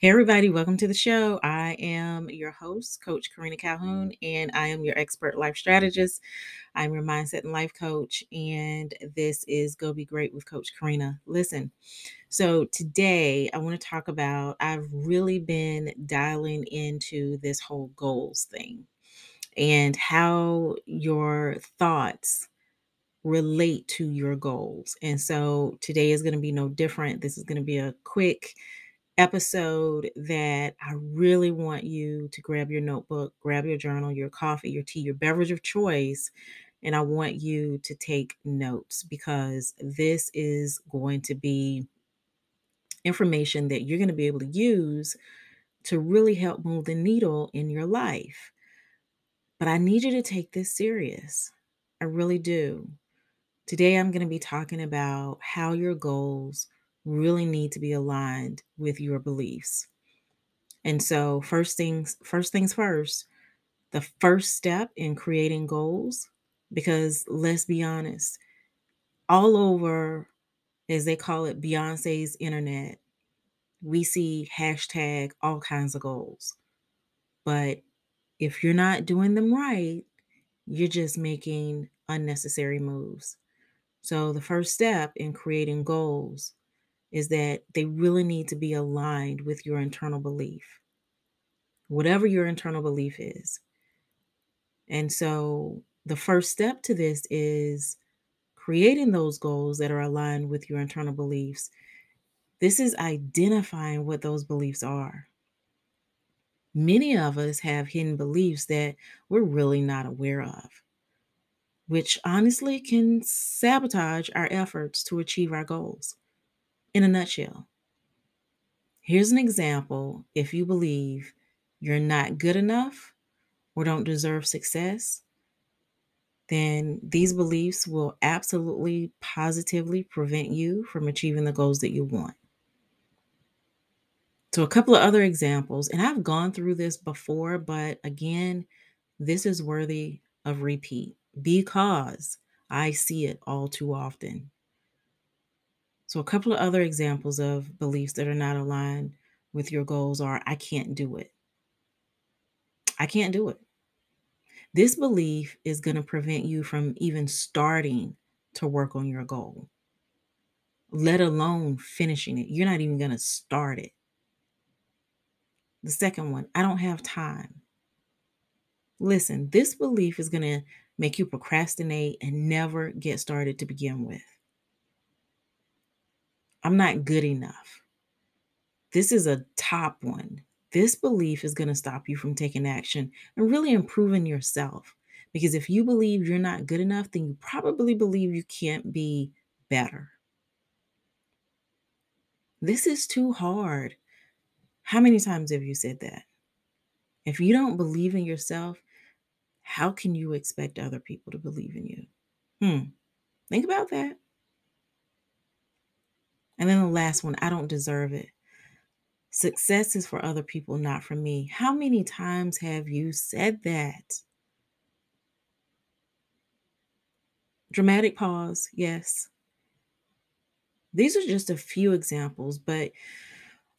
Hey, everybody, welcome to the show. I am your host, Coach Karina Calhoun, and I am your expert life strategist. I'm your mindset and life coach, and this is Go Be Great with Coach Karina. Listen, so today I want to talk about I've really been dialing into this whole goals thing and how your thoughts relate to your goals. And so today is going to be no different. This is going to be a quick episode that I really want you to grab your notebook, grab your journal, your coffee, your tea, your beverage of choice, and I want you to take notes because this is going to be information that you're going to be able to use to really help move the needle in your life. But I need you to take this serious. I really do. Today, I'm going to be talking about how your goals really need to be aligned with your beliefs. And so, first things first things first, the first step in creating goals because let's be honest, all over as they call it Beyonce's internet, we see hashtag all kinds of goals. But if you're not doing them right, you're just making unnecessary moves. So, the first step in creating goals is that they really need to be aligned with your internal belief, whatever your internal belief is. And so the first step to this is creating those goals that are aligned with your internal beliefs. This is identifying what those beliefs are. Many of us have hidden beliefs that we're really not aware of, which honestly can sabotage our efforts to achieve our goals in a nutshell. Here's an example if you believe you're not good enough or don't deserve success, then these beliefs will absolutely positively prevent you from achieving the goals that you want. So, a couple of other examples, and I've gone through this before, but again, this is worthy of repeat because I see it all too often. So, a couple of other examples of beliefs that are not aligned with your goals are I can't do it. I can't do it. This belief is going to prevent you from even starting to work on your goal, let alone finishing it. You're not even going to start it. The second one, I don't have time. Listen, this belief is going to make you procrastinate and never get started to begin with. I'm not good enough. This is a top one. This belief is going to stop you from taking action and really improving yourself. Because if you believe you're not good enough, then you probably believe you can't be better. This is too hard. How many times have you said that? If you don't believe in yourself, how can you expect other people to believe in you? Hmm. Think about that. And then the last one, I don't deserve it. Success is for other people, not for me. How many times have you said that? Dramatic pause, yes. These are just a few examples, but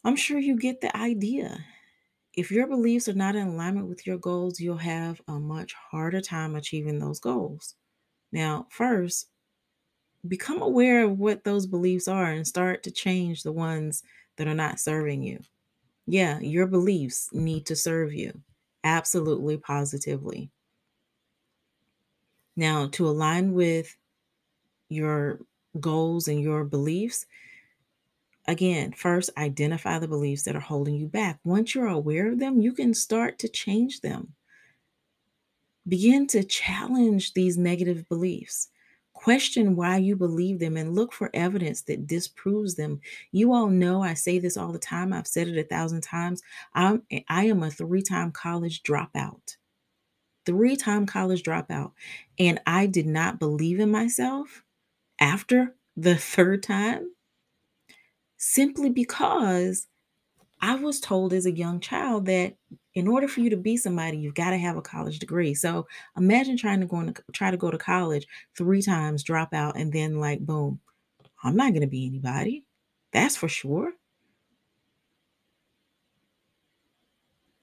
I'm sure you get the idea. If your beliefs are not in alignment with your goals, you'll have a much harder time achieving those goals. Now, first, become aware of what those beliefs are and start to change the ones that are not serving you. Yeah, your beliefs need to serve you. Absolutely, positively. Now, to align with your goals and your beliefs, again, first identify the beliefs that are holding you back. Once you're aware of them, you can start to change them. Begin to challenge these negative beliefs. Question why you believe them and look for evidence that disproves them. You all know I say this all the time. I've said it a thousand times. I'm I am a three-time college dropout. Three-time college dropout. And I did not believe in myself after the third time simply because I was told as a young child that in order for you to be somebody, you've got to have a college degree. So imagine trying to go and try to go to college three times, drop out, and then like boom, I'm not going to be anybody. That's for sure.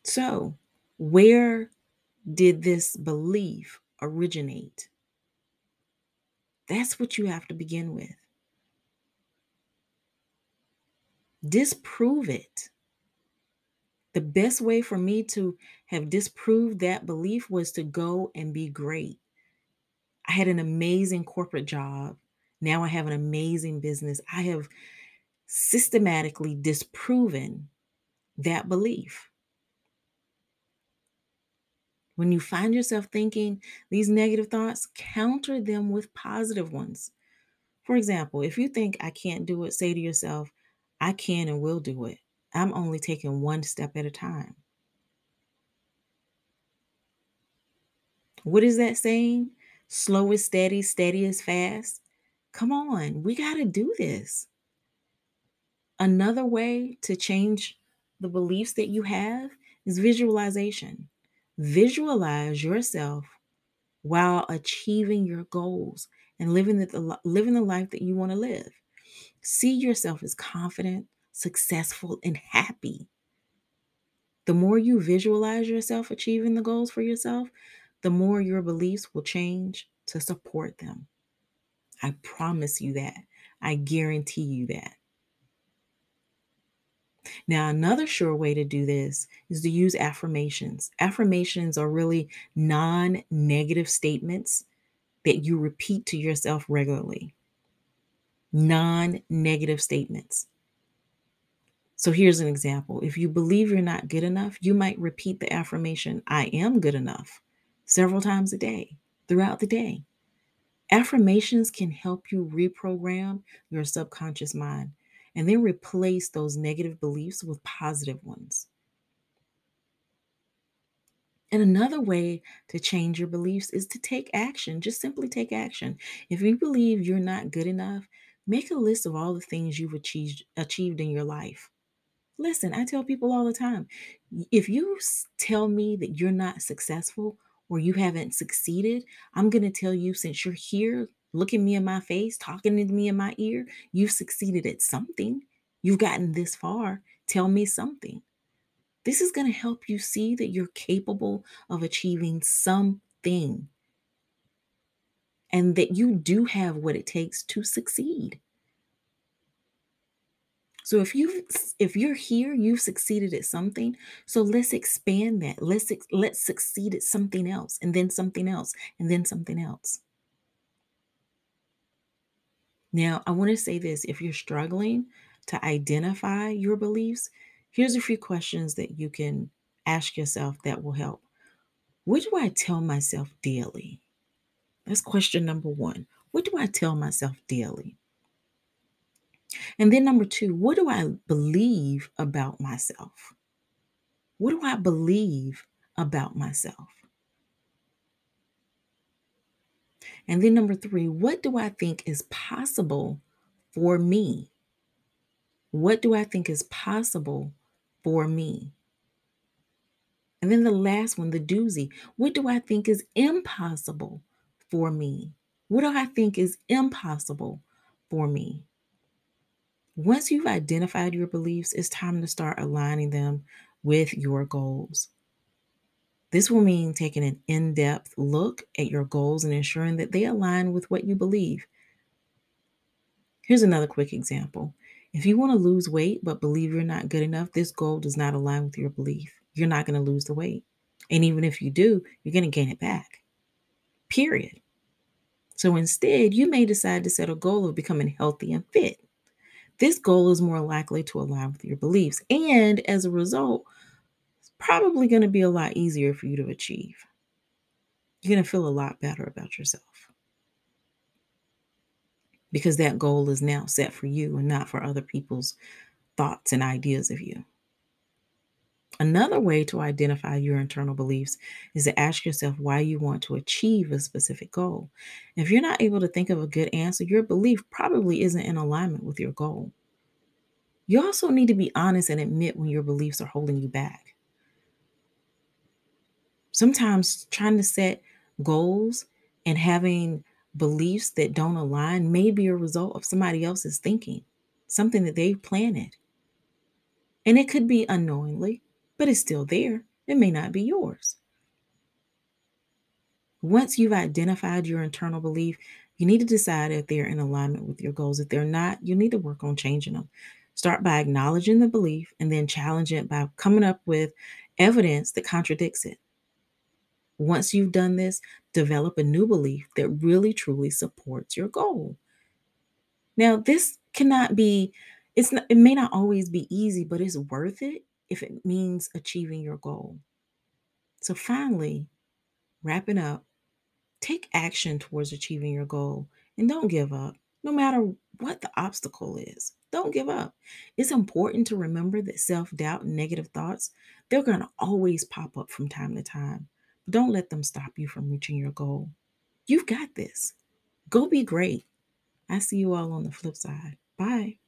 So, where did this belief originate? That's what you have to begin with. Disprove it. The best way for me to have disproved that belief was to go and be great. I had an amazing corporate job. Now I have an amazing business. I have systematically disproven that belief. When you find yourself thinking these negative thoughts, counter them with positive ones. For example, if you think I can't do it, say to yourself, I can and will do it. I'm only taking one step at a time. What is that saying? Slow is steady, steady is fast. Come on, we got to do this. Another way to change the beliefs that you have is visualization. Visualize yourself while achieving your goals and living the, living the life that you want to live. See yourself as confident, successful, and happy. The more you visualize yourself achieving the goals for yourself, the more your beliefs will change to support them. I promise you that. I guarantee you that. Now, another sure way to do this is to use affirmations. Affirmations are really non negative statements that you repeat to yourself regularly. Non negative statements. So here's an example. If you believe you're not good enough, you might repeat the affirmation, I am good enough, several times a day, throughout the day. Affirmations can help you reprogram your subconscious mind and then replace those negative beliefs with positive ones. And another way to change your beliefs is to take action. Just simply take action. If you believe you're not good enough, make a list of all the things you've achieved achieved in your life. Listen, I tell people all the time, if you tell me that you're not successful or you haven't succeeded, I'm going to tell you since you're here looking me in my face, talking to me in my ear, you've succeeded at something. You've gotten this far. Tell me something. This is going to help you see that you're capable of achieving something and that you do have what it takes to succeed. So if you if you're here, you've succeeded at something. So let's expand that. Let's let's succeed at something else and then something else and then something else. Now, I want to say this if you're struggling to identify your beliefs, here's a few questions that you can ask yourself that will help. What do I tell myself daily? That's question number one. What do I tell myself daily? And then number two, what do I believe about myself? What do I believe about myself? And then number three, what do I think is possible for me? What do I think is possible for me? And then the last one, the doozy, what do I think is impossible for me? What do I think is impossible for me? Once you've identified your beliefs, it's time to start aligning them with your goals. This will mean taking an in depth look at your goals and ensuring that they align with what you believe. Here's another quick example. If you want to lose weight but believe you're not good enough, this goal does not align with your belief. You're not going to lose the weight. And even if you do, you're going to gain it back. Period. So instead, you may decide to set a goal of becoming healthy and fit. This goal is more likely to align with your beliefs. And as a result, it's probably going to be a lot easier for you to achieve. You're going to feel a lot better about yourself because that goal is now set for you and not for other people's thoughts and ideas of you. Another way to identify your internal beliefs is to ask yourself why you want to achieve a specific goal. If you're not able to think of a good answer, your belief probably isn't in alignment with your goal. You also need to be honest and admit when your beliefs are holding you back. Sometimes trying to set goals and having beliefs that don't align may be a result of somebody else's thinking, something that they've planted. And it could be unknowingly, but it's still there. it may not be yours. Once you've identified your internal belief, you need to decide if they're in alignment with your goals. If they're not, you need to work on changing them. Start by acknowledging the belief and then challenge it by coming up with evidence that contradicts it. Once you've done this, develop a new belief that really truly supports your goal. Now, this cannot be it's not, it may not always be easy, but it's worth it if it means achieving your goal. So finally, wrapping up, take action towards achieving your goal and don't give up no matter what the obstacle is. Don't give up. It's important to remember that self-doubt and negative thoughts, they're going to always pop up from time to time. But Don't let them stop you from reaching your goal. You've got this. Go be great. I see you all on the flip side. Bye.